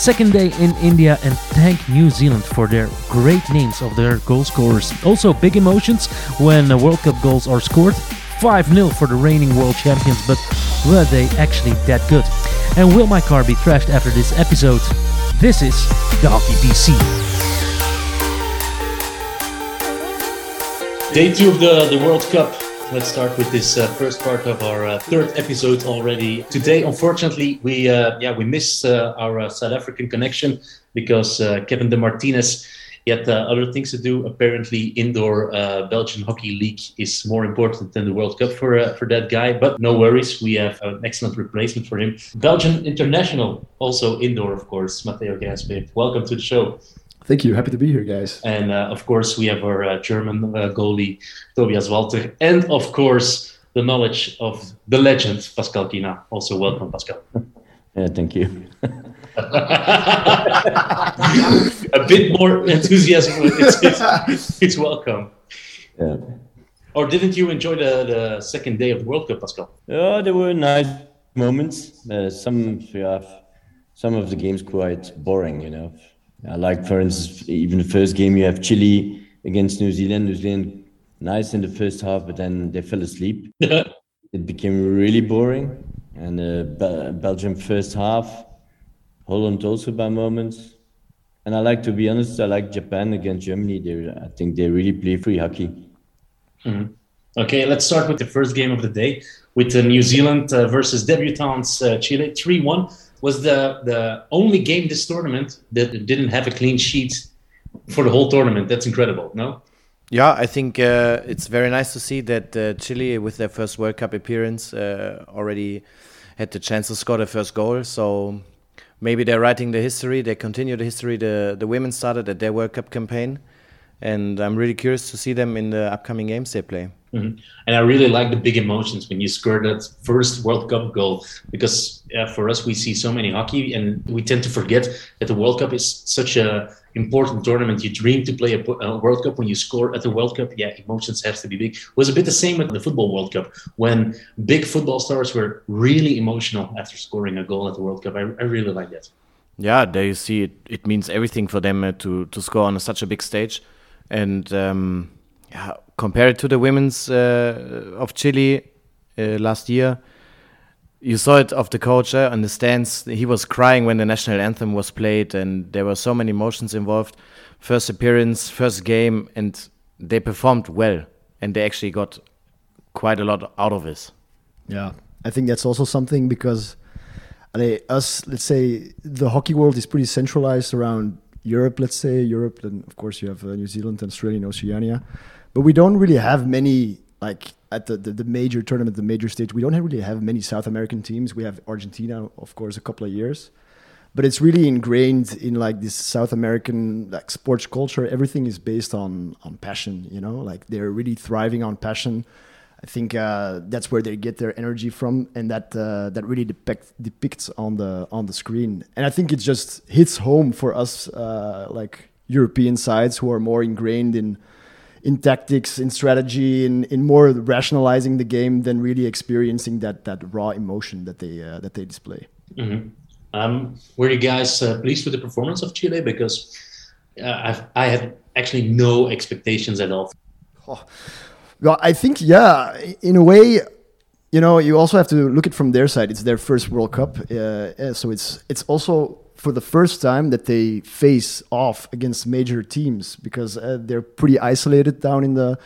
second day in India and thank New Zealand for their great names of their goal scorers. Also, big emotions when World Cup goals are scored. 5 0 for the reigning world champions, but were they actually that good? And will my car be trashed after this episode? This is the Hockey BC. Day two of the, the World Cup. Let's start with this uh, first part of our uh, third episode already. Today, unfortunately, we uh, yeah we miss uh, our uh, South African connection because uh, Kevin De Martinez he had other things to do. Apparently, indoor Belgian hockey league is more important than the World Cup for for that guy. But no worries, we have an excellent replacement for him. Belgian international, also indoor, of course. Matteo Gaspe, welcome to the show. Thank you. Happy to be here, guys. And uh, of course, we have our uh, German uh, goalie, Tobias Walter. And of course, the knowledge of the legend, Pascal Kina. Also, welcome, Pascal. Yeah, thank you. A bit more enthusiasm. It's, it's, it's, welcome. Yeah. Or didn't you enjoy the, the second day of the World Cup, Pascal? Yeah, there were nice moments. Uh, some, yeah, some of the games quite boring, you know like for instance, even the first game you have Chile against New Zealand. New Zealand nice in the first half, but then they fell asleep. it became really boring. And uh, Be- Belgium first half, Holland also by moments. And I like to be honest, I like Japan against Germany. They, I think they really play free hockey. Mm-hmm. Okay, let's start with the first game of the day with uh, New Zealand uh, versus debutants uh, Chile, three one was the the only game this tournament that didn't have a clean sheet for the whole tournament. That's incredible, no? Yeah, I think uh, it's very nice to see that uh, Chile, with their first World Cup appearance, uh, already had the chance to score their first goal. So maybe they're writing the history. They continue the history the the women started at their World Cup campaign, and I'm really curious to see them in the upcoming games they play. Mm-hmm. And I really like the big emotions when you score that first World Cup goal because for us we see so many hockey and we tend to forget that the World Cup is such a important tournament. You dream to play a, a, World Cup when you score at the World Cup. Yeah, emotions have to be big. It was a bit the same with the football World Cup when big football stars were really emotional after scoring a goal at the World Cup. I, I really like that. Yeah, there you see it. It means everything for them uh, to to score on such a big stage, and. Um, yeah, compared to the women's uh, of Chile uh, last year, you saw it of the coach uh, on the stands. He was crying when the national anthem was played, and there were so many emotions involved. First appearance, first game, and they performed well, and they actually got quite a lot out of this. Yeah, I think that's also something because us, let's say, the hockey world is pretty centralized around Europe. Let's say Europe, and of course you have uh, New Zealand, and Australia, and Oceania but we don't really have many like at the, the, the, major tournament, the major stage. We don't have really have many South American teams. We have Argentina, of course, a couple of years, but it's really ingrained in like this South American like sports culture. Everything is based on on passion. You know, like they're really thriving on passion. I think uh, that's where they get their energy from, and that uh, that really depict, depicts on the on the screen. And I think it just hits home for us, uh, like European sides who are more ingrained in in tactics, in strategy, in, in more rationalizing the game than really experiencing that that raw emotion that they uh, that they display. Mm-hmm. Um, were you guys uh, pleased with the performance of Chile? Because uh, i had actually no expectations at all. Oh. Well, I think yeah, in a way, you know, you also have to look at from their side. It's their first World Cup, uh, so it's it's also for the first time that they face off against major teams because uh, they're pretty isolated down in the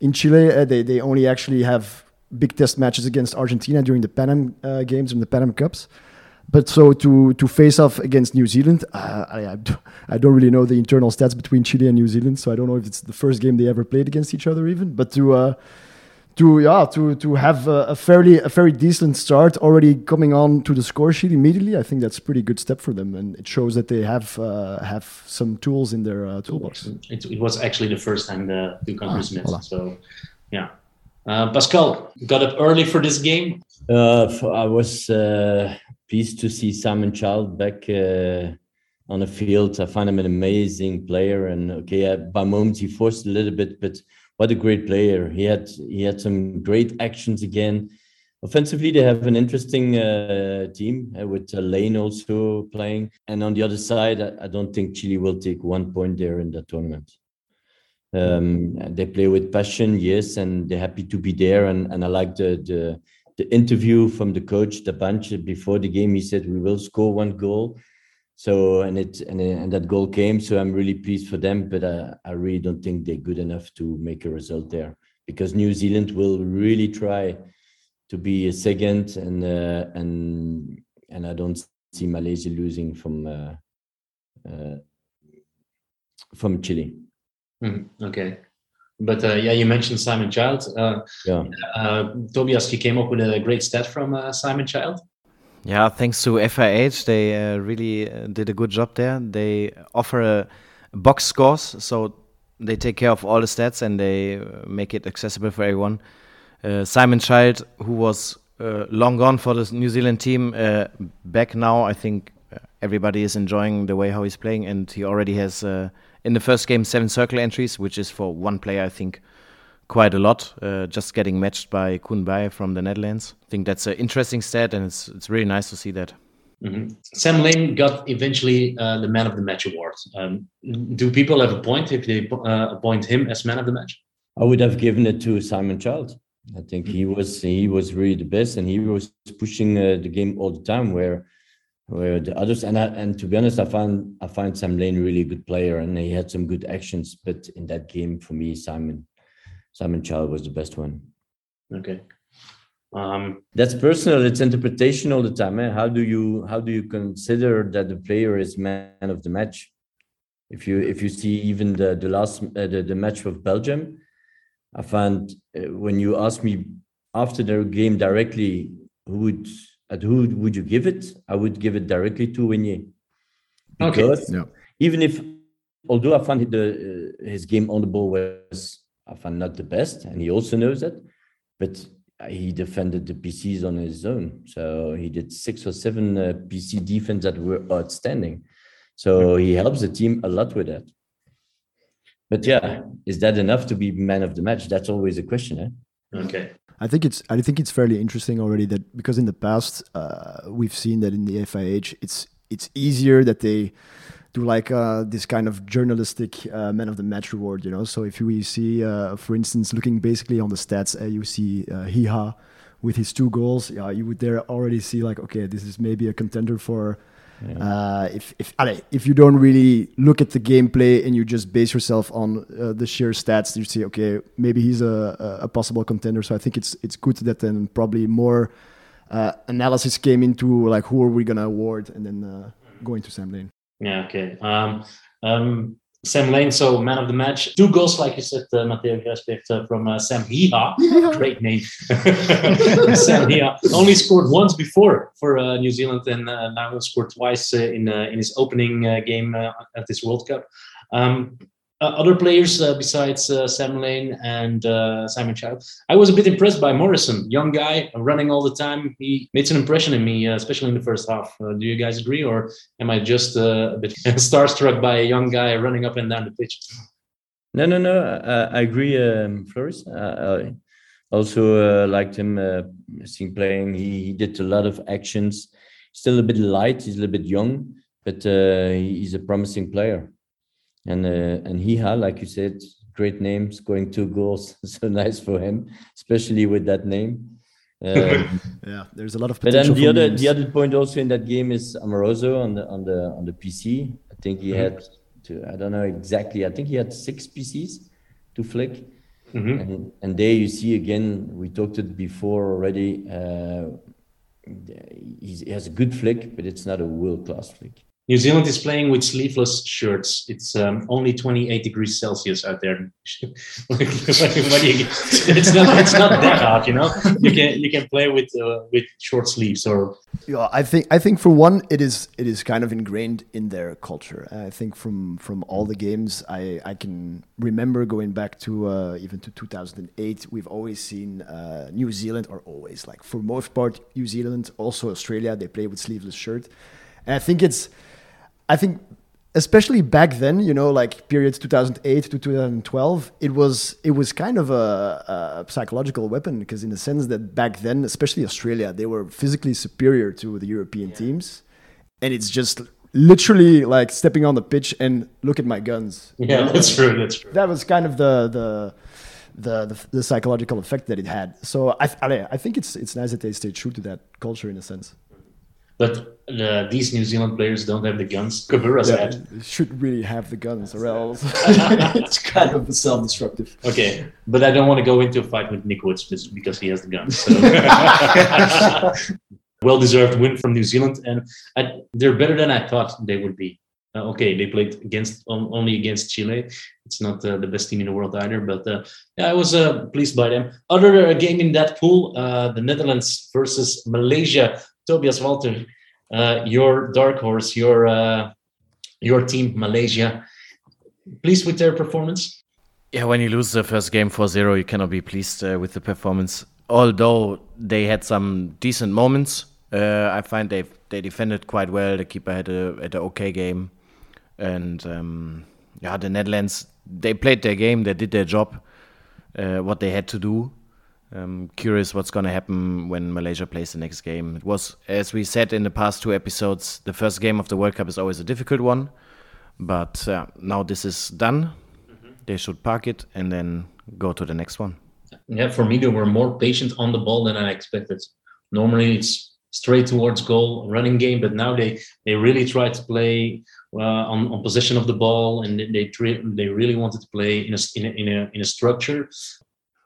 in Chile. Uh, they they only actually have big test matches against Argentina during the Pan Am uh, games and the Pan Am Cups. But so to to face off against New Zealand, uh, I I don't really know the internal stats between Chile and New Zealand, so I don't know if it's the first game they ever played against each other even. But to uh, to yeah to to have a, a, fairly a very decent start already coming on to the score sheet immediately. I think that's a pretty good step for them, and it shows that they have uh, have some tools in their uh, toolbox. It, it, was actually the first time the two countries ah, met, so yeah. Uh, Pascal got up early for this game. Uh, I was uh, pleased to see Simon Child back uh, on the field. I find him an amazing player, and okay, by moments he forced a little bit, but what a great player. He had he had some great actions again. offensively they have an interesting uh, team uh, with uh, Lane also playing, and on the other side, I, I, don't think Chile will take one point there in the tournament. Um, they play with passion, yes, and they're happy to be there. And, and I like the, the the interview from the coach, the bunch before the game. He said we will score one goal. So and it and, and that goal came. So I'm really pleased for them, but I, I really don't think they're good enough to make a result there because New Zealand will really try to be a second, and uh, and and I don't see Malaysia losing from uh, uh, from Chile. Mm, okay. But uh, yeah, you mentioned Simon Child. Uh, yeah. Uh, Tobias, you came up with a great stat from uh, Simon Child. Yeah, thanks to FIH, they uh, really uh, did a good job there. They offer a box scores, so they take care of all the stats and they uh, make it accessible for everyone. Uh, Simon Child, who was uh, long gone for the New Zealand team, back now. I think everybody is enjoying the way how he's playing, and he already has in the first game seven circle entries, which is for one player, I think, quite a lot. Uh, just getting matched by Koen Bijen from the Netherlands. I think that's an interesting stat, and it's it's really nice to see that. Mm-hmm. Sam Lane got eventually uh, the Man of the Match award. Um, do people have a point if they uh, appoint him as Man of the Match? I would have given it to Simon Child. I think he was he was really the best, and he was pushing uh, the game all the time. Where where the others and I, and to be honest, I find I find Sam Lane really a good player, and he had some good actions. But in that game, for me, Simon Simon Child was the best one. Okay. Um, That's personal. It's interpretation all the time. Eh? How do you how do you consider that the player is man of the match? If you if you see even the the last uh, the, the match with Belgium, I find uh, when you ask me after the game directly who would at who would you give it? I would give it directly to Wegnez. Because okay. yeah. even if, although I found the, uh, his game on the ball was, I found not the best, and he also knows that, but he defended the PCs on his own. So he did six or seven uh, PC defense that were outstanding. So he helps the team a lot with that. But yeah, is that enough to be man of the match? That's always a question. Eh? Okay. I think it's I think it's fairly interesting already that because in the past uh, we've seen that in the FIH it's it's easier that they do like uh, this kind of journalistic uh, man of the match reward, you know. So if we see, uh, for instance, looking basically on the stats, uh, you see uh, Hiha with his two goals, yeah, you would there already see like, okay, this is maybe a contender for yeah. Uh, if if if you don't really look at the gameplay and you just base yourself on uh, the sheer stats, you see, okay, maybe he's a, a possible contender. So I think it's it's good that then probably more uh, analysis came into like who are we gonna award, and then uh, going to Sam Lane. Yeah. Okay. Um, um, Sam Lane, so man of the match. Two goals, like you said, uh, Matteo Graspecht uh, from uh, Sam Hiha. Yeah. Great name. Sam Hiha. Only scored once before for uh, New Zealand and uh, now scored twice uh, in, uh, in his opening game at this World Cup. Um, other players uh, besides uh, Sam Lane and uh, Simon Child. I was a bit impressed by Morrison, young guy, running all the time. He made an impression in me, uh, especially in the first half. Uh, do you guys agree, or am I just a bit starstruck by a young guy running up and down the pitch? No, no, no. I agree, um, Floris. I also liked him seeing playing. He, he, did a lot of actions. Still a bit light. He's a little bit young, but he's a promising player and uh, and Hiha, like you said, great name, scoring two goals, so nice for him, especially with that name. Um, yeah, there's a lot of. potential. But then the other names. the other point also in that game is Amoroso on the on the on the PC. I think he mm-hmm. had to I don't know exactly. I think he had six PCs to flick. Mm-hmm. And, and there you see again, we talked it before already. Uh, he has a good flick, but it's not a world class flick. New Zealand is playing with sleeveless shirts. It's um, only 28 degrees Celsius out there. it's not it's not that hot, you know. You can you can play with uh, with short sleeves or. Yeah, I think I think for one, it is it is kind of ingrained in their culture. I think from from all the games I I can remember going back to uh, even to 2008, we've always seen uh, New Zealand or always like for most part New Zealand, also Australia, they play with sleeveless shirt, and I think it's I think especially back then, you know, like periods 2008 to 2012, it was it was kind of a, a psychological weapon because in the sense that back then, especially Australia, they were physically superior to the European yeah. teams, and it's just literally like stepping on the pitch and look at my guns. Yeah, that's true. That's true. That was kind of the the. The, the, the psychological effect that it had. So I, I, I think it's it's nice that they stay true to that culture in a sense. But uh, these New Zealand players don't have the guns. Kabura's yeah, had. Should really have the guns, or else it's kind of self-destructive. Okay, but I don't want to go into a fight with Nick Woods because he has the guns. So. well-deserved win from New Zealand, and I, they're better than I thought they would be. Uh, okay, they played against only against Chile. It's not uh, the best team in the world either, but uh, yeah, I was uh, pleased by them. Other uh, game in that pool, uh, the Netherlands versus Malaysia. Tobias Walter, uh, your dark horse, your uh, your team, Malaysia, pleased with their performance? Yeah, when you lose the first game 4-0, you cannot be pleased uh, with the performance. Although they had some decent moments, uh, I find they they defended quite well. The keeper had a had an okay game, and um, yeah, the Netherlands they played their game, they did their job, uh, what they had to do. I'm curious what's going to happen when Malaysia plays the next game. It was, as we said in the past two episodes, the first game of the World Cup is always a difficult one. But uh, now this is done. Mm-hmm. They should park it and then go to the next one. Yeah, for me, they were more patient on the ball than I expected. Normally, it's straight towards goal, running game, but now they they really try to play uh, on, on possession of the ball, and they they really wanted to play in a in a, in a, in a structure.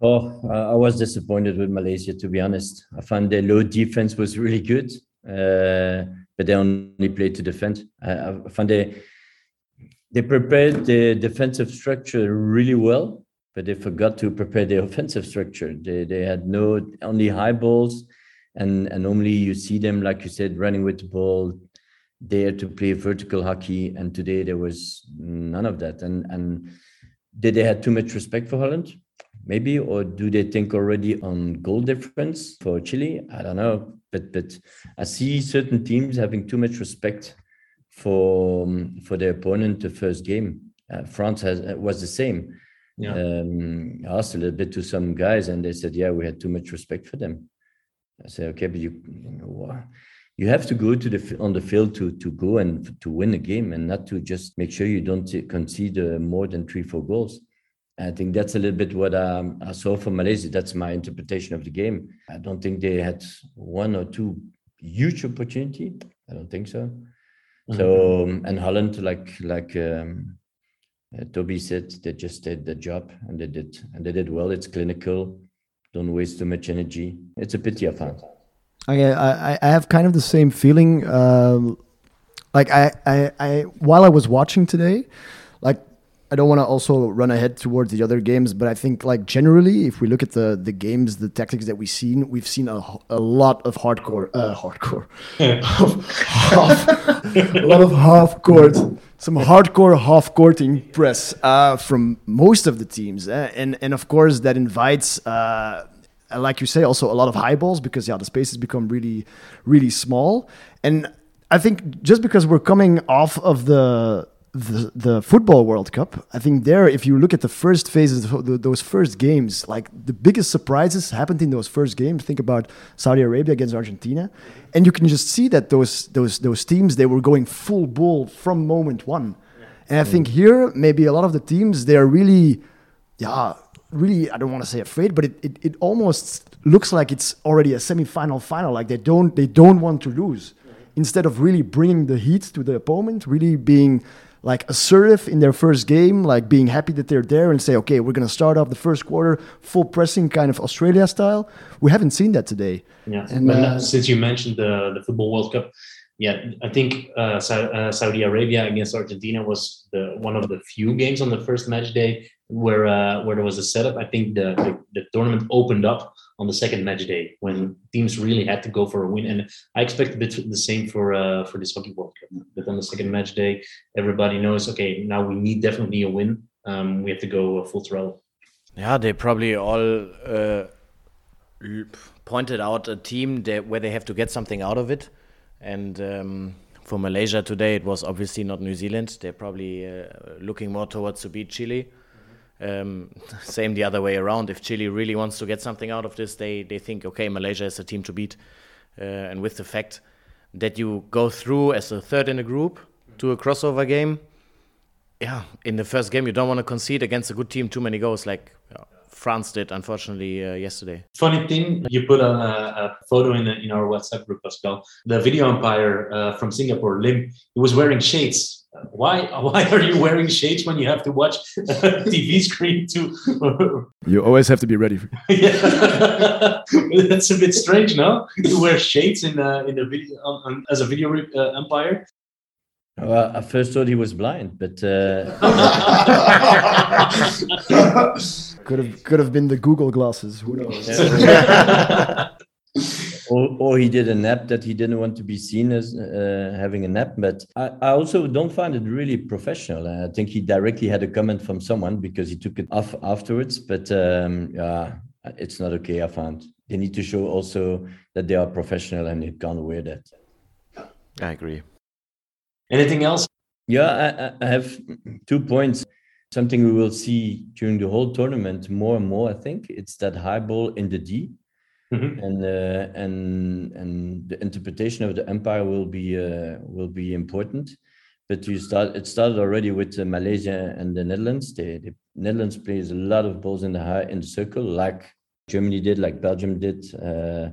Oh, I was disappointed with Malaysia, to be honest. I found their low defense was really good, uh, but they only played to defend. I, I found they they prepared the defensive structure really well, but they forgot to prepare the offensive structure. They they had no only high balls, and and normally you see them like you said running with the ball, there to play vertical hockey, and today there was none of that. And and did they had too much respect for Holland? Maybe, or do they think already on goal difference for Chile? I don't know, but but I see certain teams having too much respect for for their opponent the first game. Uh, France has uh, was the same. Yeah. Um, I asked a little bit to some guys, and they said, "Yeah, we had too much respect for them." I said, "Okay, but you, you know, you have to go to the on the field to to go and to win a game, and not to just make sure you don't concede uh, more than three, four goals." I think that's a little bit what um, I saw from Malaysia. That's my interpretation of the game. I don't think they had one or two huge opportunity. I don't think so. Mm-hmm. So um, and Holland, like like um, uh, Toby said, they just did the job and they did and they did well. It's clinical. Don't waste too much energy. It's a pity I found. Okay, I, I have kind of the same feeling. Um, like I, I, I while I was watching today, I don't want to also run ahead towards the other games, but I think like generally, if we look at the the games, the tactics that we've seen, we've seen a, a lot of hardcore, uh, hardcore, half, a lot of half court, some hardcore half courting press uh, from most of the teams, uh, and and of course that invites. Uh, like you say, also a lot of high balls because yeah, the spaces become really, really small. And I think just because we're coming off of the the, the football World Cup, I think there, if you look at the first phases, of those first games, like the biggest surprises happened in those first games. Think about Saudi Arabia against Argentina, and you can just see that those those those teams they were going full bull from moment one. And I think here maybe a lot of the teams they are really, yeah, really I don't want to say afraid, but it, it, it almost looks like it's already a semi-final final. Like they don't they don't want to lose. Instead of really bringing the heat to the opponent, really being like assertive in their first game, like being happy that they're there and say, okay, we're going to start off the first quarter full pressing kind of Australia style. We haven't seen that today. Yeah. And uh, since you mentioned the, the Football World Cup, yeah, I think uh, uh, Saudi Arabia against Argentina was the one of the few games on the first match day where uh, where there was a setup. I think the, the, the tournament opened up on the second match day when teams really had to go for a win, and I expect a bit the same for uh, for this hockey World Cup. But on the second match day, everybody knows okay, now we need definitely a win. Um, we have to go full throttle. Yeah, they probably all uh, pointed out a team that, where they have to get something out of it and um, for Malaysia today, it was obviously not New Zealand. They're probably uh, looking more towards to beat Chile. Um, same the other way around. If Chile really wants to get something out of this, they they think okay, Malaysia is a team to beat, uh, and with the fact that you go through as a third in a group to a crossover game, yeah, in the first game you don't want to concede against a good team too many goals like France did, unfortunately, uh, yesterday. Funny thing, you put a, a photo in, in our WhatsApp group, Pascal. The video umpire uh, from Singapore, Lim, he was wearing shades. Why? Why are you wearing shades when you have to watch a TV screen too? you always have to be ready. yeah, that's a bit strange, no? You wear shades in uh, in the video um, as a video uh, umpire. Well, I first thought he was blind, but uh... could have could have been the Google glasses. Who knows? Or, or he did a nap that he didn't want to be seen as uh, having a nap. But I, I also don't find it really professional. I think he directly had a comment from someone because he took it off afterwards. But um, yeah, it's not okay. I found they need to show also that they are professional and they can't wear that. I agree. Anything else? Yeah, I, I have two points. Something we will see during the whole tournament more and more. I think it's that high ball in the D, mm-hmm. and uh, and and the interpretation of the empire will be uh, will be important. But you start it started already with uh, Malaysia and the Netherlands. The, the Netherlands plays a lot of balls in the high in the circle, like Germany did, like Belgium did, uh,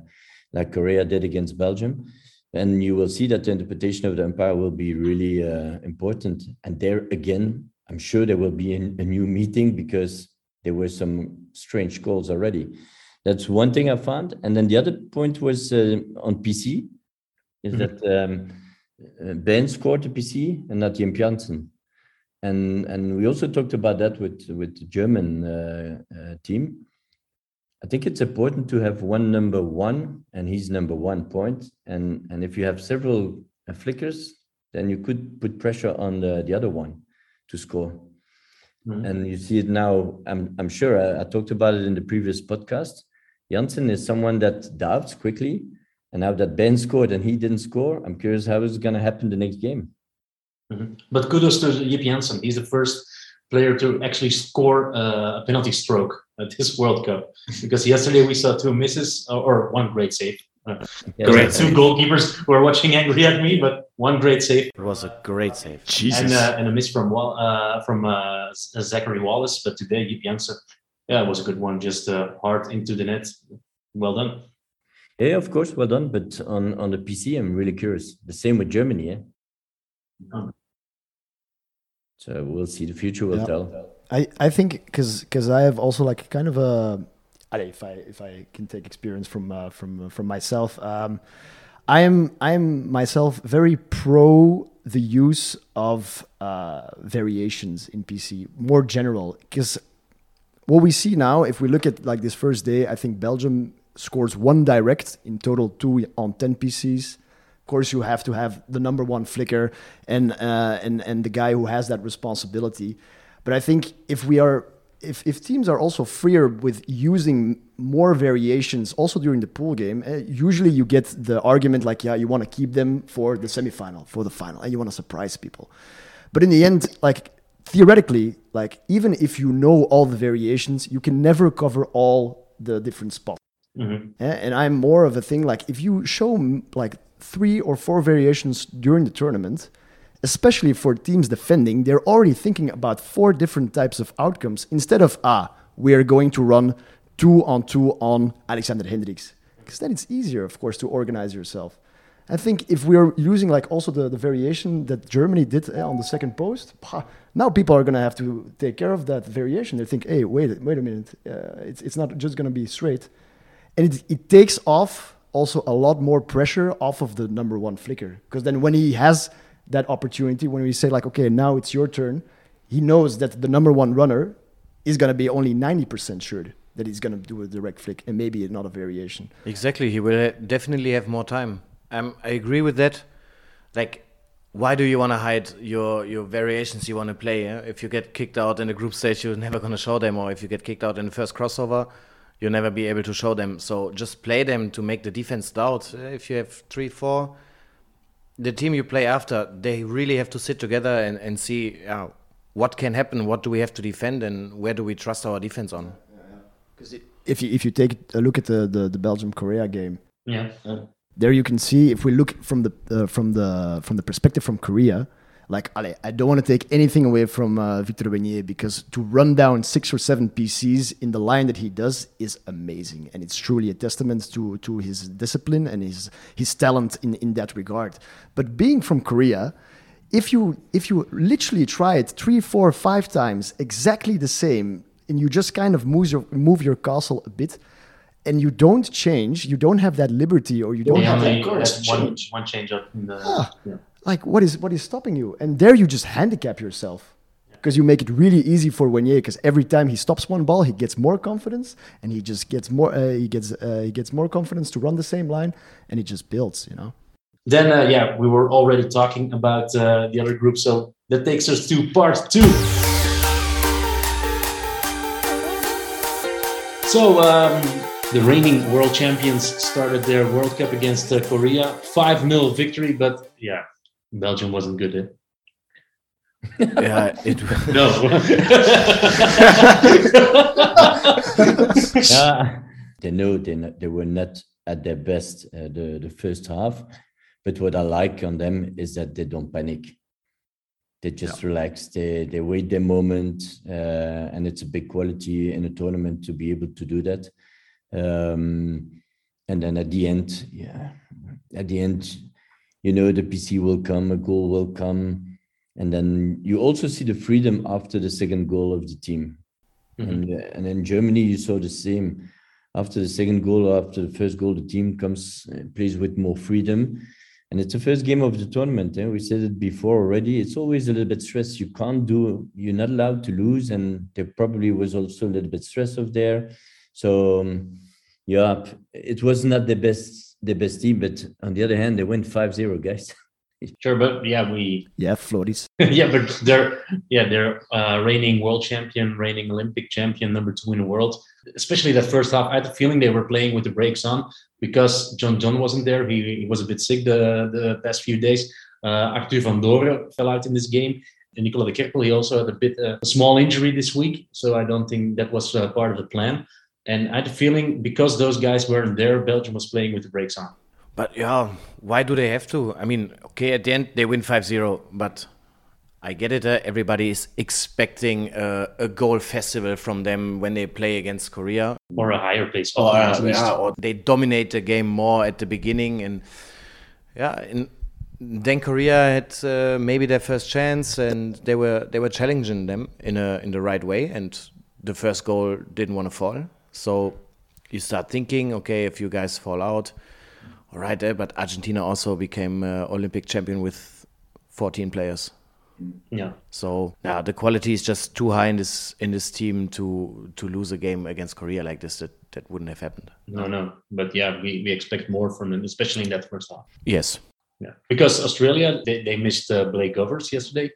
like Korea did against Belgium and you will see that the interpretation of the empire will be really uh, important. And there again, I'm sure there will be a, a new meeting because there were some strange calls already. That's one thing I found. And then the other point was uh, on PC, is mm-hmm. that um, Ben scored the PC and not Jip Janssen. And and we also talked about that with with the German uh, uh, team I think it's important to have one number one, and he's number one point. And and if you have several uh, flickers, then you could put pressure on the, the other one to score. Mm-hmm. And you see it now. I'm I'm sure I, I, talked about it in the previous podcast. Janssen is someone that doubts quickly, and now that Ben scored and he didn't score, I'm curious how it's going to happen the next game. Mm-hmm. But kudos to Jip Janssen. He's the first player to actually score uh, a penalty stroke at this World Cup. Because yesterday we saw two misses uh, or one great save. Uh, yeah, great two goalkeepers who are watching angry at me, but one great save. It was a great save. Jesus. And, uh, and a miss from uh, from uh, Zachary Wallace, but today Jip Janssen, yeah, it was a good one, just hard into the net. Well done. Yeah, of course, well done. But on on the PC, I'm really curious. The same with Germany, yeah. Um, so we'll see. The future will yeah. tell. I, I think because because I have also like kind of a if I if I can take experience from uh, from from myself, um, I am I am myself very pro the use of uh, variations in PC more general because what we see now if we look at like this first day, I think Belgium scores one direct in total two on ten PCs Of course, you have to have the number one flicker and uh, and and the guy who has that responsibility. But I think if we are if, if teams are also freer with using more variations also during the pool game, uh, usually you get the argument like, yeah, you want to keep them for the semifinal, for the final, and you want to surprise people. But in the end, like theoretically, like even if you know all the variations, you can never cover all the different spots. Mm-hmm. And I'm more of a thing like if you show like three or four variations during the tournament, especially for teams defending, they're already thinking about four different types of outcomes instead of, ah, we are going to run two on two on Alexander Hendrickx. Because then it's easier, of course, to organize yourself. I think if we're using like also the, the variation that Germany did eh, on the second post, now people are going to have to take care of that variation. They think, hey, wait, wait a minute, uh, it's, it's not just going to be straight. And it, it takes off also a lot more pressure off of the number one flicker because then when he has that opportunity when we say like okay now it's your turn he knows that the number one runner is going to be only 90% sure that he's going to do a direct flick and maybe not a variation exactly he will definitely have more time um, i agree with that like why do you want to hide your your variations you want to play eh? if you get kicked out in the group stage you're never going to show them or if you get kicked out in the first crossover you'll never be able to show them. So just play them to make the defense doubt. If you have three, four, the team you play after, they really have to sit together and, and see uh, what can happen, what do we have to defend, and where do we trust our defense on. Because if you if you take a look at the the, the Belgium Korea game, Yeah. There you can see if we look from the uh, from the from the perspective from Korea, like I don't want to take anything away from uh, Victor Wegnez because to run down six or seven PCs in the line that he does is amazing, and it's truly a testament to to his discipline and his his talent in in that regard. But being from Korea. If you if you literally try it three, four, five times exactly the same, and you just kind of move your move your castle a bit, and you don't change, you don't have that liberty, or you don't Yeah, have that courage to one, change. one change up in the. Ah. yeah. Like, what is what is stopping you? And there you just handicap yourself because you make it really easy for Wegnez. Because every time he stops one ball, he gets more confidence, and he just gets more. Uh, he gets uh, he gets more confidence to run the same line, and he just builds. You know. Then, uh, yeah, we were already talking about uh, the other group, so that takes us to part two. So, um, the reigning world champions started their World Cup against uh, Korea. 5 0 victory, but yeah, Belgium wasn't good. Eh? yeah, it, No. yeah, they know they not, they were not at their best uh, the the first half, but what I like on them is that they don't panic. They just relax. They they wait their moment, uh, and it's a big quality in a tournament to be able to do that. Um, and then at the end, yeah, at the end, you know the PC will come, a goal will come, and then you also see the freedom after the second goal of the team. And, uh, and in Germany, you saw the same. After the second goal, or after the first goal, the team comes uh, plays with more freedom, and it's the first game of the tournament. Eh? We said it before already. It's always a little bit stress. You can't do. You're not allowed to lose, and there probably was also a little bit stress of there. So um, yeah, it was not the best the best team, but on the other hand, they went 5-0, guys. sure, but yeah, we Yeah, Floris. yeah, but they're yeah they're uh, reigning world champion, reigning Olympic champion, number two in the world. Especially that first half, I had the feeling they were playing with the brakes on because John John wasn't there. He, he was a bit sick the the past few days. Uh, Arthur van Doren fell out in this game. And Nicolas De Kerpel, he also had a bit uh, a small injury this week, so I don't think that was uh, part of the plan. And I had a feeling because those guys weren't there, Belgium was playing with the brakes on. but yeah, why do they have to? I mean, okay, at the end they win 5 0, but I get it. Uh, everybody is expecting uh, a goal festival from them when they play against Korea. Or a higher place. or, uh, yeah, or they dominate the game more at the beginning and yeah and then Korea had uh, maybe their first chance and they were they were challenging them in a in the right way and the first goal didn't want to fall so you start thinking okay if you guys fall out all right eh, but Argentina also became uh, Olympic champion with 14 players yeah. so yeah, the quality is just too high in this in this team to to lose a game against Korea like this. That that wouldn't have happened. No, no. But yeah, we, we expect more from them, especially in that first half. Yes. Yeah. Because Australia, they, they missed uh, Blake Govers yesterday.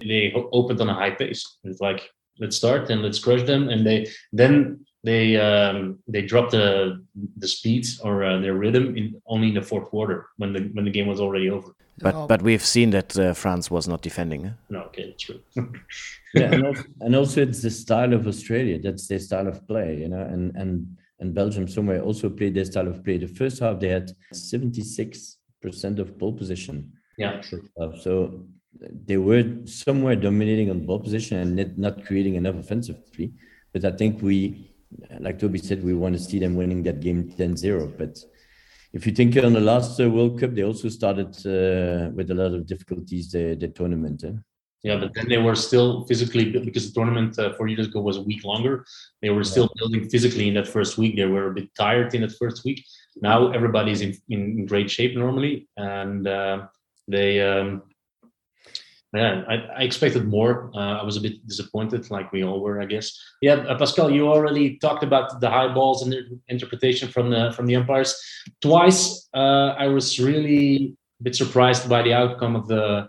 They opened on a high pace. It's like, let's start and let's crush them. And they then they um, they dropped the the speed or uh, their rhythm in only in the fourth quarter when the when the game was already over. But but we've seen that uh, France was not defending. No, okay, that's true. yeah, and also, and also it's the style of Australia. That's their style of play, you know. And and and Belgium somewhere also played their style of play. The first half they had seventy six percent of ball position. yeah. first half. So they were somewhere dominating on ball position and not, not creating enough offensively. But I think we, like Toby said, we want to see them winning that game 10-0. But if you think on the last uh, World Cup, they also started uh, with a lot of difficulties the, the tournament. eh? Yeah, but then they were still physically because the tournament uh, four years ago was a week longer. They were still building physically in that first week. They were a bit tired in that first week. Now everybody's in, in great shape normally, and uh, they. Um, yeah, I, I expected more. Uh, I was a bit disappointed, like we all were, I guess. Yeah, uh, Pascal, you already talked about the high balls and the interpretation from the from the umpires twice. Uh, I was really a bit surprised by the outcome of the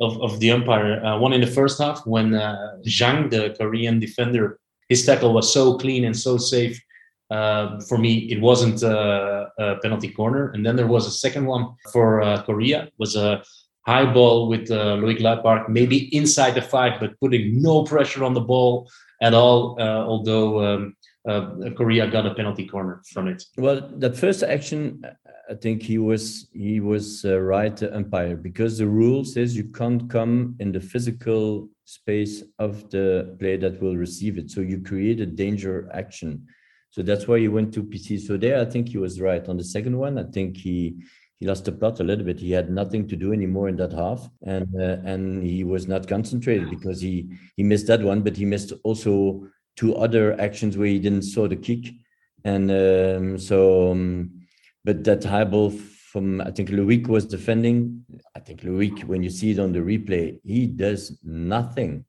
of, of the umpire. Uh, one in the first half when uh, Zhang, the Korean defender, his tackle was so clean and so safe Uh, for me, it wasn't a penalty corner. And then there was a second one for Korea. was a high ball with uh, Loick Luypaert, maybe inside the five, but putting no pressure on the ball at all. Uh, although um, uh, Korea got a penalty corner from it. Well, that first action, I think he was he was uh, right to umpire because the rule says you can't come in the physical space of the player that will receive it. So you create a danger action. So that's why he went to PC. So there, I think he was right. On the second one, I think he he lost the plot a little bit. He had nothing to do anymore in that half, and uh, and he was not concentrated because he he missed that one, but he missed also two other actions where he didn't saw the kick, and um, so. Um, but that high ball from I think Loick was defending. I think Loick, when you see it on the replay, he does nothing.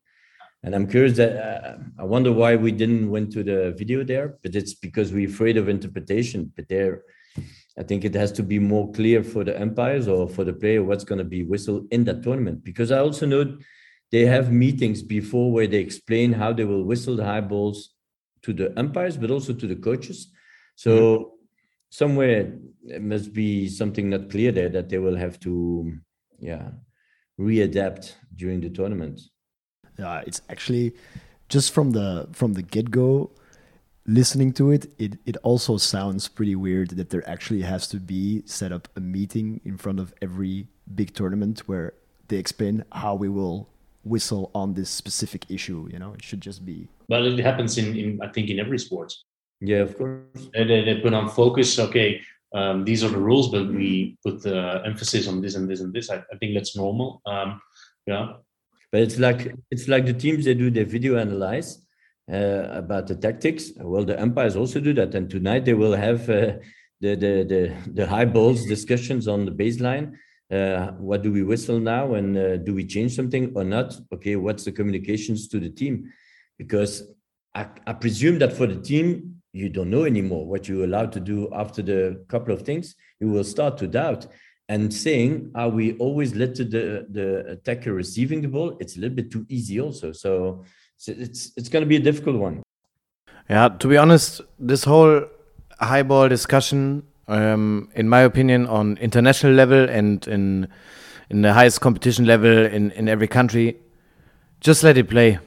And I'm curious that uh, I wonder why we didn't went to the video there, but it's because we're afraid of interpretation. But there, I think it has to be more clear for the umpires or for the player what's going to be whistled in that tournament. Because I also know they have meetings before where they explain how they will whistle the high balls to the umpires, but also to the coaches. So mm-hmm somewhere it must be something not clear there that they will have to yeah readapt during the tournament yeah it's actually just from the from the get-go listening to it, it it also sounds pretty weird that there actually has to be set up a meeting in front of every big tournament where they explain how we will whistle on this specific issue you know it should just be well it happens in, in i think in every sport yeah, of course. And they, they put on focus. Okay, um, these are the rules, but we put the emphasis on this and this and this. I, I think that's normal. Um, yeah. But it's like it's like the teams they do their video analyze uh, about the tactics. Well, the umpires also do that, and tonight they will have uh, the, the the the high balls discussions on the baseline. Uh, what do we whistle now, and uh, do we change something or not? Okay, what's the communications to the team? Because I, I presume that for the team, you don't know anymore what you're allowed to do after the couple of things you will start to doubt and saying are we always let to the the attacker receiving the ball it's a little bit too easy also so, so it's it's going to be a difficult one yeah to be honest this whole high ball discussion um, in my opinion on international level and in in the highest competition level in in every country just let it play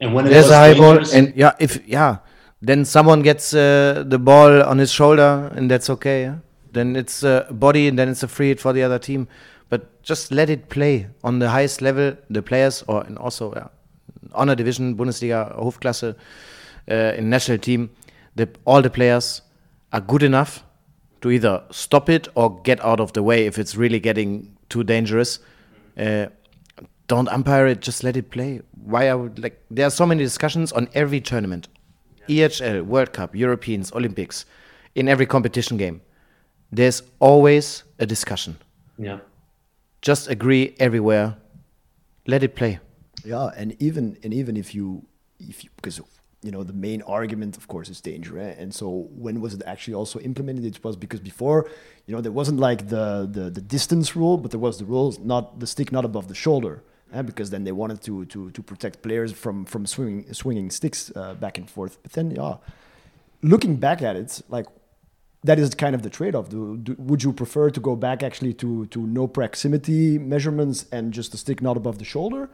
and when there's a high ball and yeah if yeah then someone gets uh, the ball on his shoulder and that's okay. Yeah? Then it's a body and then it's a free hit for the other team. But just let it play on the highest level. The players, or and also yeah, honor division, Bundesliga, Hoofdklasse, uh, in national team, the, all the players are good enough to either stop it or get out of the way if it's really getting too dangerous. Uh, don't umpire it, just let it play. Why I would like there are so many discussions on every tournament, EHL, World Cup, Europeans, Olympics, in every competition game, there's always a discussion. Yeah. Just agree everywhere. Let it play. Yeah, and even and even if you if you because you know the main argument of course is danger eh? and so when was it actually also implemented it was because before you know there wasn't like the, the the distance rule but there was the rules not the stick not above the shoulder uh, because then they wanted to to to protect players from from swinging swinging sticks uh, back and forth. But then, yeah, looking back at it, like that is kind of the trade-off. Do, do, would you prefer to go back actually to to no proximity measurements and just the stick not above the shoulder?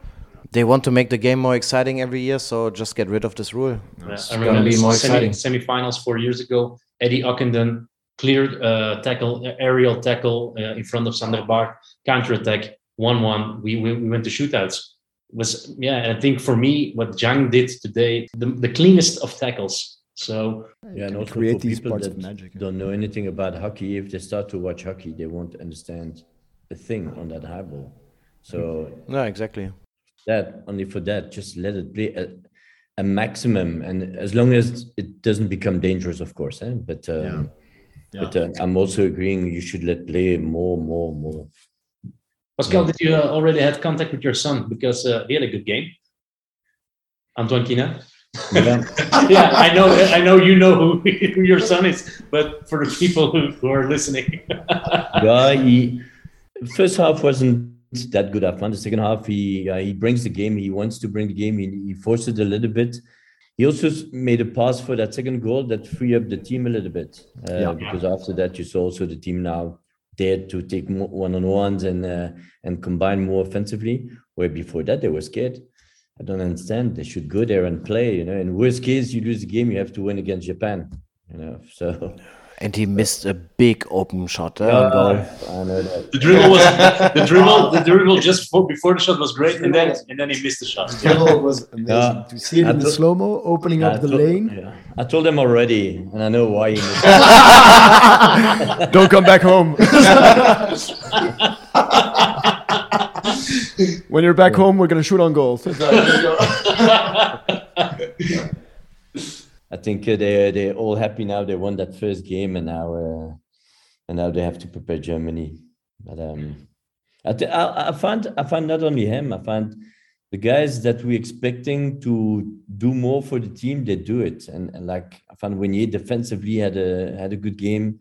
They want to make the game more exciting every year, so just get rid of this rule. Yeah, it's going to be more semi, exciting. Semi-finals four years ago, Eddie Ockenden cleared uh, tackle, aerial tackle uh, in front of Sander Baart, counter attack one one. We, we we went to shootouts. It was yeah, and I think for me, what Zhang did today, the, the cleanest of tackles. So yeah, and also create these parts of magic. Don't know anything about hockey. If they start to watch hockey, they won't understand a thing on that high ball. So no, exactly. That only for that, just let it be a, a maximum, and as long as it doesn't become dangerous, of course. Eh? But um, yeah. Yeah. but uh, I'm also agreeing you should let play more, more, more. Pascal, did you uh, already have contact with your son because uh, he had a good game? Antoine Kina. Yeah. yeah, I know. I know you know who, who, your son is, but for the people who, who are listening, yeah, he first half wasn't that good. Found the second half he uh, he brings the game. He wants to bring the game. He, he forced it a little bit. he also made a pass for that second goal that free up the team a little bit. Uh, Yeah. Because after that, you saw also the team now dared to take one-on-ones and uh, and combine more offensively. Where before that they were scared. I don't understand. They should go there and play. You know, in worst case, you lose the game, you have to win against Japan. You know, so And he missed a big open shot uh, on goal. I know that. The dribble was the dribble. The dribble just before, before the shot was great, and then and then he missed the shot. The Dribble was amazing Yeah. to see it I in the slow mo, opening I up the told- lane. yeah. I told him already, and I know why. He missed. Don't come back home. when you're back home, we're gonna shoot on goal. I think uh, they they're all happy now. They won that first game, and now uh, and now they have to prepare Germany. But um, I, th- I I found I found not only him. I found the guys that we expecting to do more for the team. They do it, and, and like I found Winier defensively had a had a good game,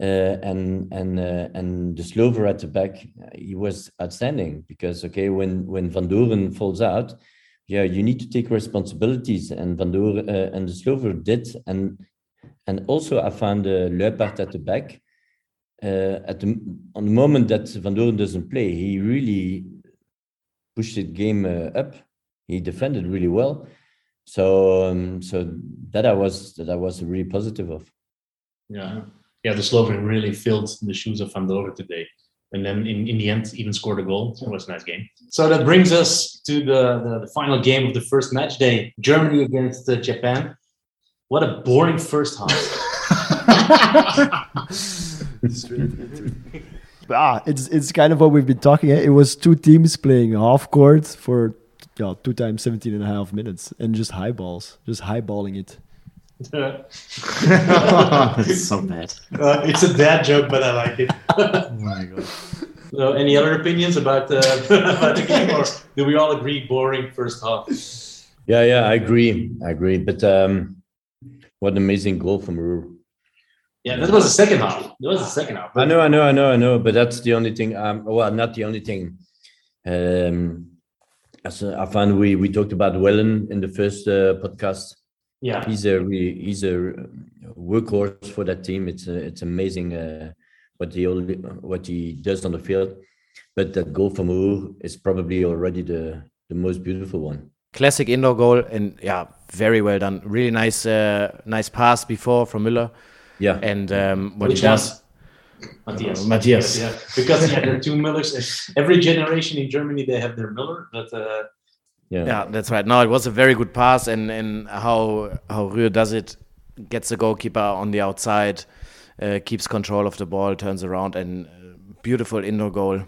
uh, and and uh, and De Sloover at the back uh, he was outstanding because okay when when Van Doren falls out yeah, you need to take responsibilities, and Van Doren uh, and De Sloover did, and and also I found uh, Luypaert at the back. Uh, at the on the moment that Van Doren doesn't play, he really pushed the game uh, up. He defended really well, so um, so that I was that I was really positive of. Yeah, yeah. De Sloover really filled the shoes of Van Doren today, and then in, in the end even scored a goal. So it was a nice game. So that brings us to the, the, the final game of the first match day: Germany against uh, Japan. What a boring first half. ah, it's it's kind of what we've been talking. It was two teams playing half court for yeah, two times 17 and a half minutes and just high balls, just highballing it. It's so bad. Uh, it's a dad joke, but I like it. Oh my god. So, any other opinions about, uh, about the game, or do we all agree boring first half? Yeah, yeah, I agree, I agree. But um, what an amazing goal from Rühr. Yeah, that was the second half. That was the second half. I know, I know, I know, I know, but that's the only thing. Um, well, not the only thing. Um, as I found we we talked about Wellen in the first uh, podcast. Yeah, He's a re, he's a workhorse for that team. It's uh, it's amazing uh, what he only, what he does on the field. But that goal from Rühr is probably already the the most beautiful one. Classic indoor goal, and yeah, very well done. Really nice, uh, nice pass before from Müller, Yeah, and um, what Which he does. Matthias. Uh, Matthias. Yeah, because yeah, there are two Millers. Every generation in Germany they have their Miller, but uh, yeah, Yeah, that's right. No, it was a very good pass, and and how how Rühr does it, gets the goalkeeper on the outside, uh, keeps control of the ball, turns around, and uh, beautiful indoor goal,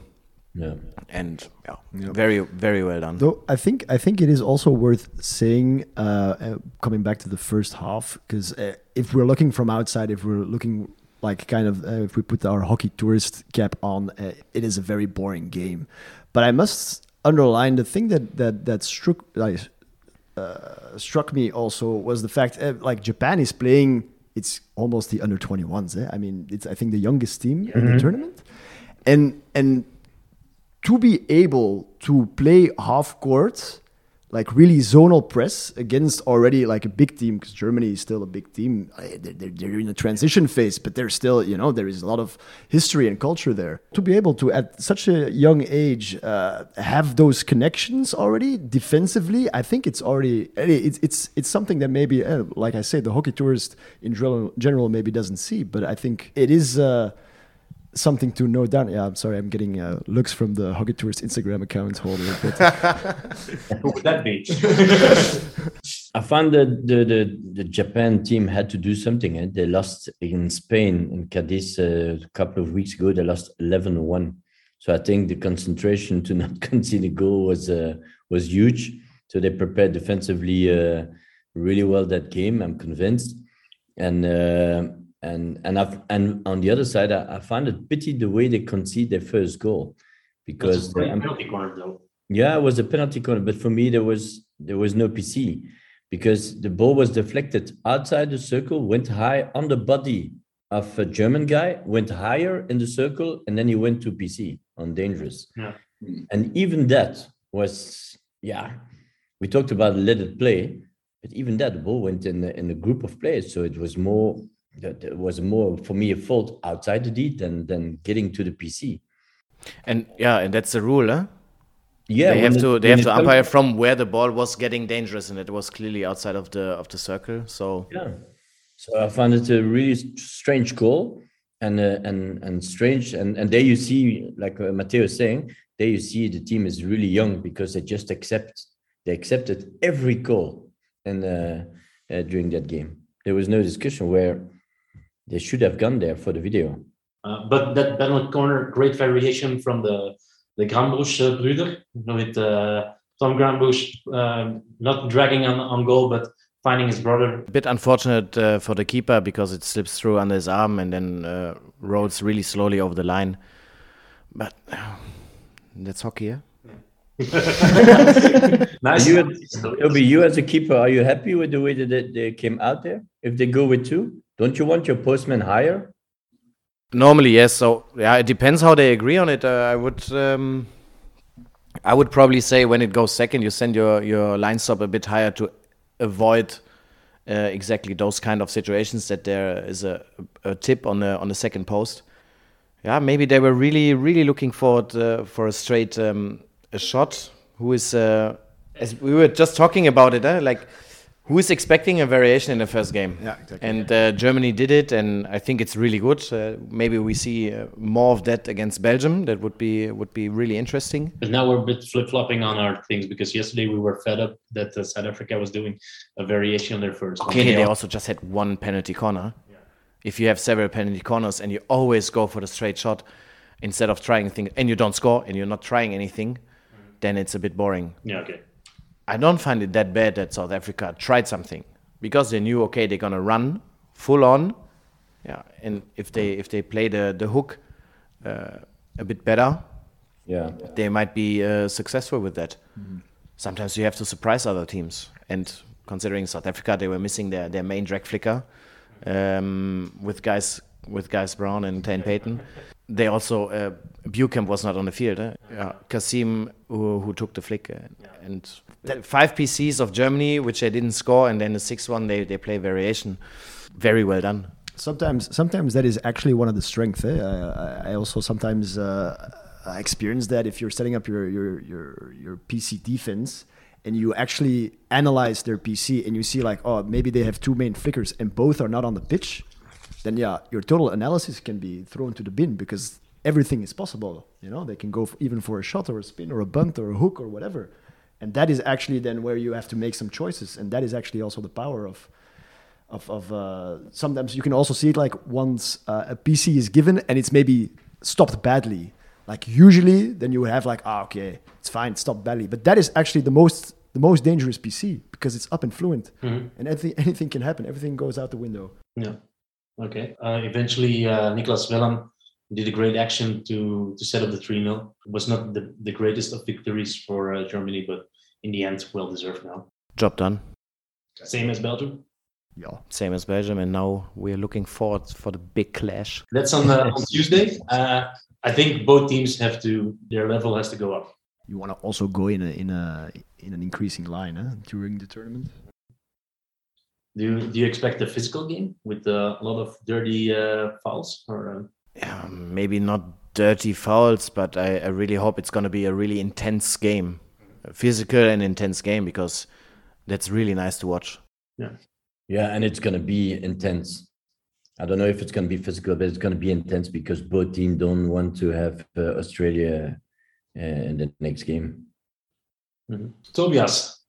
yeah. and yeah, very very well done. Though I think I think it is also worth saying, uh, uh, coming back to the first half, because uh, if we're looking from outside, if we're looking like kind of uh, if we put our hockey tourist cap on, uh, it is a very boring game. But I must underline the thing that that that struck like, uh, struck me also was the fact uh, like Japan is playing. It's almost the under 21s. Eh? I mean, it's I think the youngest team in the tournament, and and to be able to play half court, like really zonal press against already like a big team, because Germany is still a big team. They're, they're, they're in a transition phase, but they're still, you know, there is a lot of history and culture there. To be able to, at such a young age, uh, have those connections already defensively, I think it's already, it's, it's, it's something that maybe, uh, like I said, the hockey tourist in general, general maybe doesn't see, but I think it is. Uh, something to note down. Yeah, I'm sorry, I'm getting uh, looks from the Hockey Tourist Instagram account. Hold on a bit. who would that be? I found that the, the, the Japan team had to do something. Eh? They lost in Spain in Cadiz uh, a couple of weeks ago. They lost 11 1. So I think the concentration to not concede a goal was uh, was huge. So they prepared defensively uh, really well that game. I'm convinced. And uh, and and I've, and on the other side, I, I found it pity the way they concede their first goal because um, penalty corner though. yeah, it was a penalty corner, but for me there was there was no PC because the ball was deflected outside the circle, went high on the body of a German guy, went higher in the circle, and then he went to PC on dangerous. Yeah. And even that was yeah. We talked about let it play, but even that, the ball went in in a group of players, so it was more that was more for me a fault outside the deed than than getting to the PC. And yeah, and that's the rule, huh? Yeah, they have when to they have to umpire from where the ball was getting dangerous, and it was clearly outside of the of the circle. So Yeah. So I found it a really strange call and uh, and and strange and and there you see like uh, Matteo saying there you see the team is really young because they just accept they accepted every call and uh, uh, during that game there was no discussion where they should have gone there for the video. Uh, but that penalty corner, great variation from the the Grambusch uh, brother, with uh, Tom Grambusch um, not dragging on, on goal, but finding his brother. a bit unfortunate uh, for the keeper because it slips through under his arm and then uh, rolls really slowly over the line. But that's hockey, yeah. Nice. You, Toby, you as a keeper, are you happy with the way that they, they came out there? If they go with two, don't you want your postman higher? Normally, yes. So yeah, it depends how they agree on it. Uh, I would, um, I would probably say when it goes second, you send your your line stop a bit higher to avoid uh, exactly those kind of situations that there is a, a tip on the on the second post. Yeah, maybe they were really really looking forward uh, for a straight um, a shot. Who is uh, as we were just talking about it, eh? like who is expecting a variation in the first game? Yeah, exactly. And uh, Germany did it, and I think it's really good. Uh, maybe we see uh, more of that against Belgium. That would be would be really interesting. But now we're a bit flip flopping on our things because yesterday we were fed up that uh, South Africa was doing a variation on their first. Okay, they also just had one penalty corner. Yeah. If you have several penalty corners and you always go for the straight shot instead of trying things, and you don't score and you're not trying anything, then it's a bit boring. Yeah, okay. I don't find it that bad that South Africa tried something because they knew okay they're gonna run full on, yeah. And if they if they play the the hook uh, a bit better, Yeah. they might be uh, successful with that. Sometimes you have to surprise other teams, and considering South Africa, they were missing their, their main drag flicker um, with guys with guys Brown and Tane Payton. They also uh, Buchamp was not on the field. Eh? Yeah. Cassiem who, who took the flick, uh, and five PCs of Germany which they didn't score, and then the sixth one they, they play variation. Very well done. sometimes sometimes that is actually one of the strengths. Eh? I, I- also sometimes uh, experience that if you're setting up your your your your PC defense and you actually analyze their PC and you see like oh maybe they have two main flickers and both are not on the pitch, then yeah your total analysis can be thrown to the bin because everything is possible. You know they can go even for a shot or a spin or a bunt or a hook or whatever, and that is actually then where you have to make some choices, and that is actually also the power of of, of uh, sometimes you can also see it like once uh, a PC is given and it's maybe stopped badly. Like usually, then you would have like, ah, okay, it's fine, stop badly. But that is actually the most the most dangerous PC because it's up and fluent, Mhm. and anything anything can happen. Everything goes out the window. Yeah. Okay. Uh, eventually, uh, Niklas Wellen did a great action to to set up the 3 0. Was not the, the greatest of victories for uh, Germany, but in the end, well deserved now. Job done. Same as Belgium. Yeah. Same as Belgium, and now we're looking forward for the big clash. That's on, uh, on Tuesday. Uh, I think both teams have to, their level has to go up. You want to also go in a in a in an increasing line huh, during the tournament. Do you, do you expect a physical game with uh, a lot of dirty uh, fouls? Or um, yeah, maybe not dirty fouls, but I, I really hope it's going to be a really intense game, a physical and intense game, because that's really nice to watch. Yeah, Yeah, and it's going to be intense. I don't know if it's going to be physical, but it's going to be intense because both teams don't want to have uh, Australia uh, in the next game. mhm. Tobias,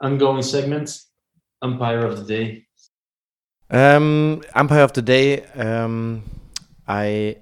ongoing segment, umpire of the day. Um, umpire of the day, um, I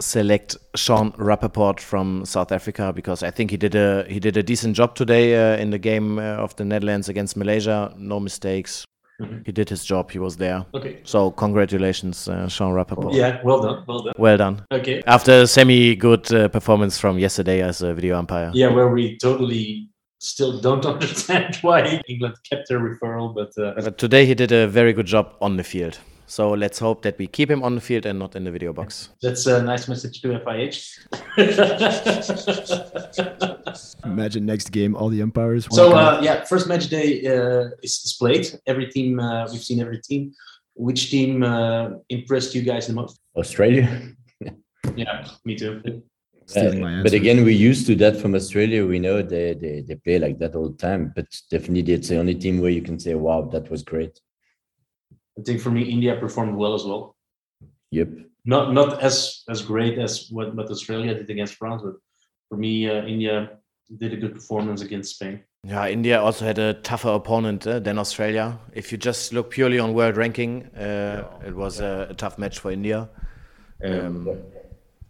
select Sean Rapaport from South Africa because I think he did a he did a decent job today uh, in the game uh, of the Netherlands against Malaysia. No mistakes. Mhm. He did his job. He was there. Okay. So congratulations, uh, Sean Rapaport. Yeah, well done. Well done. Well done. Okay. After a semi good uh, performance from yesterday as a video umpire. Yeah, where we totally still don't understand why England kept their referral, but uh, But today he did a very good job on the field. So let's hope that we keep him on the field and not in the video box. That's a nice message to FIH. Imagine next game, all the umpires. so uh, yeah, first match day uh, is, is played. Every team uh, we've seen every team. Which team uh, impressed you guys the most? Australia. Yeah, me too. Uh, but again, we're used to that from Australia. We know they, they they play like that all the time. But definitely, it's the only team where you can say, "Wow, that was great." I think for me, India performed well as well. Yep. Not not as as great as what, what Australia did against France, but for me, uh, India did a good performance against Spain. Yeah, India also had a tougher opponent uh, than Australia. If you just look purely on world ranking, uh, it was a, a tough match for India. Um,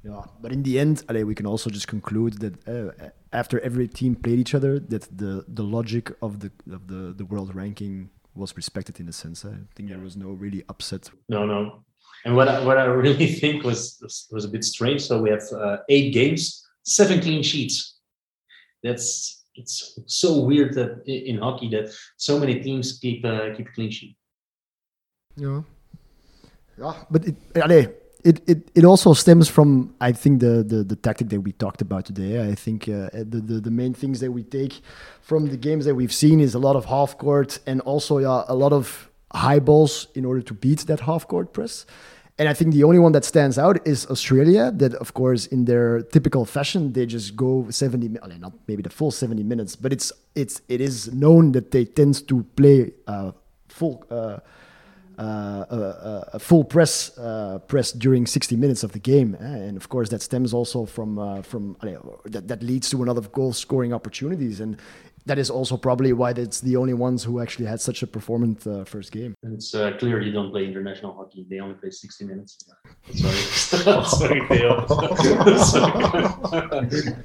Yeah, but in the end, allee, we can also just conclude that uh, after every team played each other, that the the logic of the of the, the world ranking was respected in a sense. I think there was no really upset. No, no. And what I, what I really think was was, was a bit strange. So we have uh, eight games, seven clean sheets. That's it's so weird that in hockey that so many teams keep uh, keep a clean sheet. Yeah, yeah, but it, allee, it, it, it also stems from I think the, the, the tactic that we talked about today. I think uh, the, the the main things that we take from the games that we've seen is a lot of half court and also yeah, a lot of high balls in order to beat that half court press. And I think the only one that stands out is Australia. That, of course, in their typical fashion, they just go seventy. mi- allee, Not maybe the full seventy minutes, but it's it's it is known that they tend to play uh, full. Uh, uh, a, a full press uh, press during 60 minutes of the game, eh? and of course that stems also from uh, from that that leads to another goal scoring opportunities, and that is also probably why it's the only ones who actually had such a performant uh, first game. And it's uh, clear you don't play international hockey. They only play 60 minutes. Sorry. Sorry, Theo.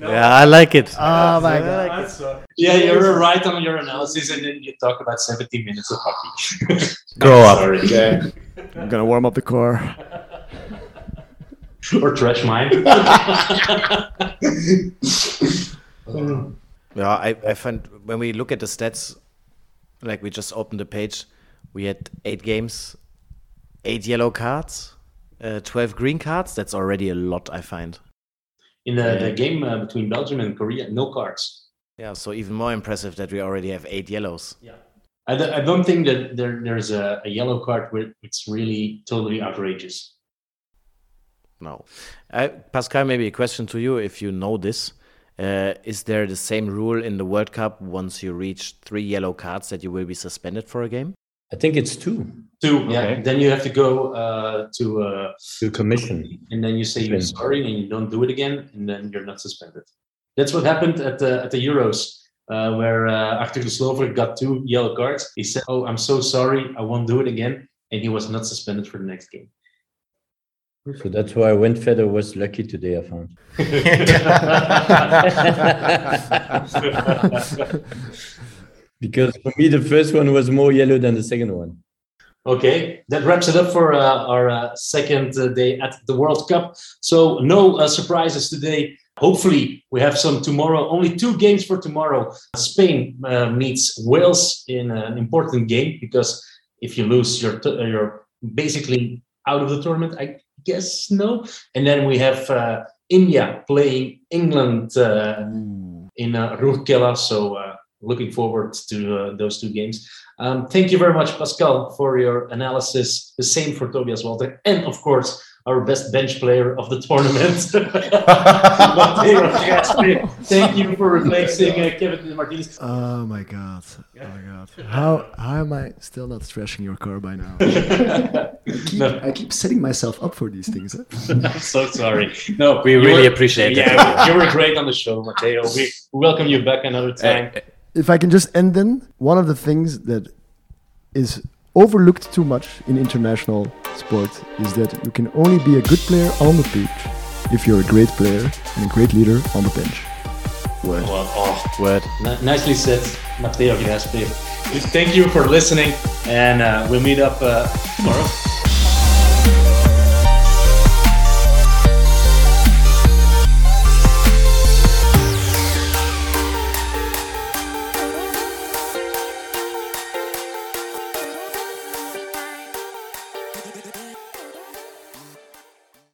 yeah, I like it. Oh my god! yeah, you're right on your analysis, and then you talk about 70 minutes of hockey. Grow up. Sorry. Yeah. I'm gonna warm up the car. or trash mine. Yeah, I, I find when we look at the stats, like we just opened the page, we had eight games, eight yellow cards, uh, 12 green cards. That's already a lot, I find. In the, the game uh, between Belgium and Korea, no cards. Yeah, so even more impressive that we already have eight yellows. Yeah. I I don't think that there, there's a, a yellow card where it's really totally outrageous. No. Uh, Pascal, maybe a question to you if you know this. Uh, is there the same rule in the World Cup once you reach three yellow cards that you will be suspended for a game? I think it's two. Two, yeah. Then you have to go uh, to, uh, Two commission. and then you say you're sorry, and you don't do it again, and then you're not suspended. That's what happened at the at the Euros, uh, where uh, after De Sloover got two yellow cards, he said, "Oh, I'm so sorry, I won't do it again," and he was not suspended for the next game. So that's why Windfeder was lucky today. I found. Because for me, the first one was more yellow than the second one. Okay, that wraps it up for uh, our uh, second uh, day at the World Cup. So no uh, surprises today. Hopefully, we have some tomorrow. Only two games for tomorrow. Spain uh, meets Wales in an important game because if you lose, you're t- you're basically out of the tournament. I guess no. And then we have uh, India playing England uh, in uh, Rourkela. So uh, looking forward to uh, those two games. Um, thank you very much, Pascal, for your analysis. The same for Tobias Walter, and of course, our best bench player of the tournament, Thank you for replacing uh, Kevin Martinez. Oh my god! Oh my god! How how am I still not trashing your car by now? keep, No. I keep setting myself up for these things. I'm so sorry. No, We you really were- appreciate it. Yeah, you were great on the show, Matteo. We welcome you back another time. If I can just end then, one of the things that is overlooked too much in international sport is that you can only be a good player on the pitch if you're a great player and a great leader on the bench. Word. Well, oh, Word. N- nicely said, Matteo Gasper. Thank you for listening, and uh, we'll meet up uh, tomorrow.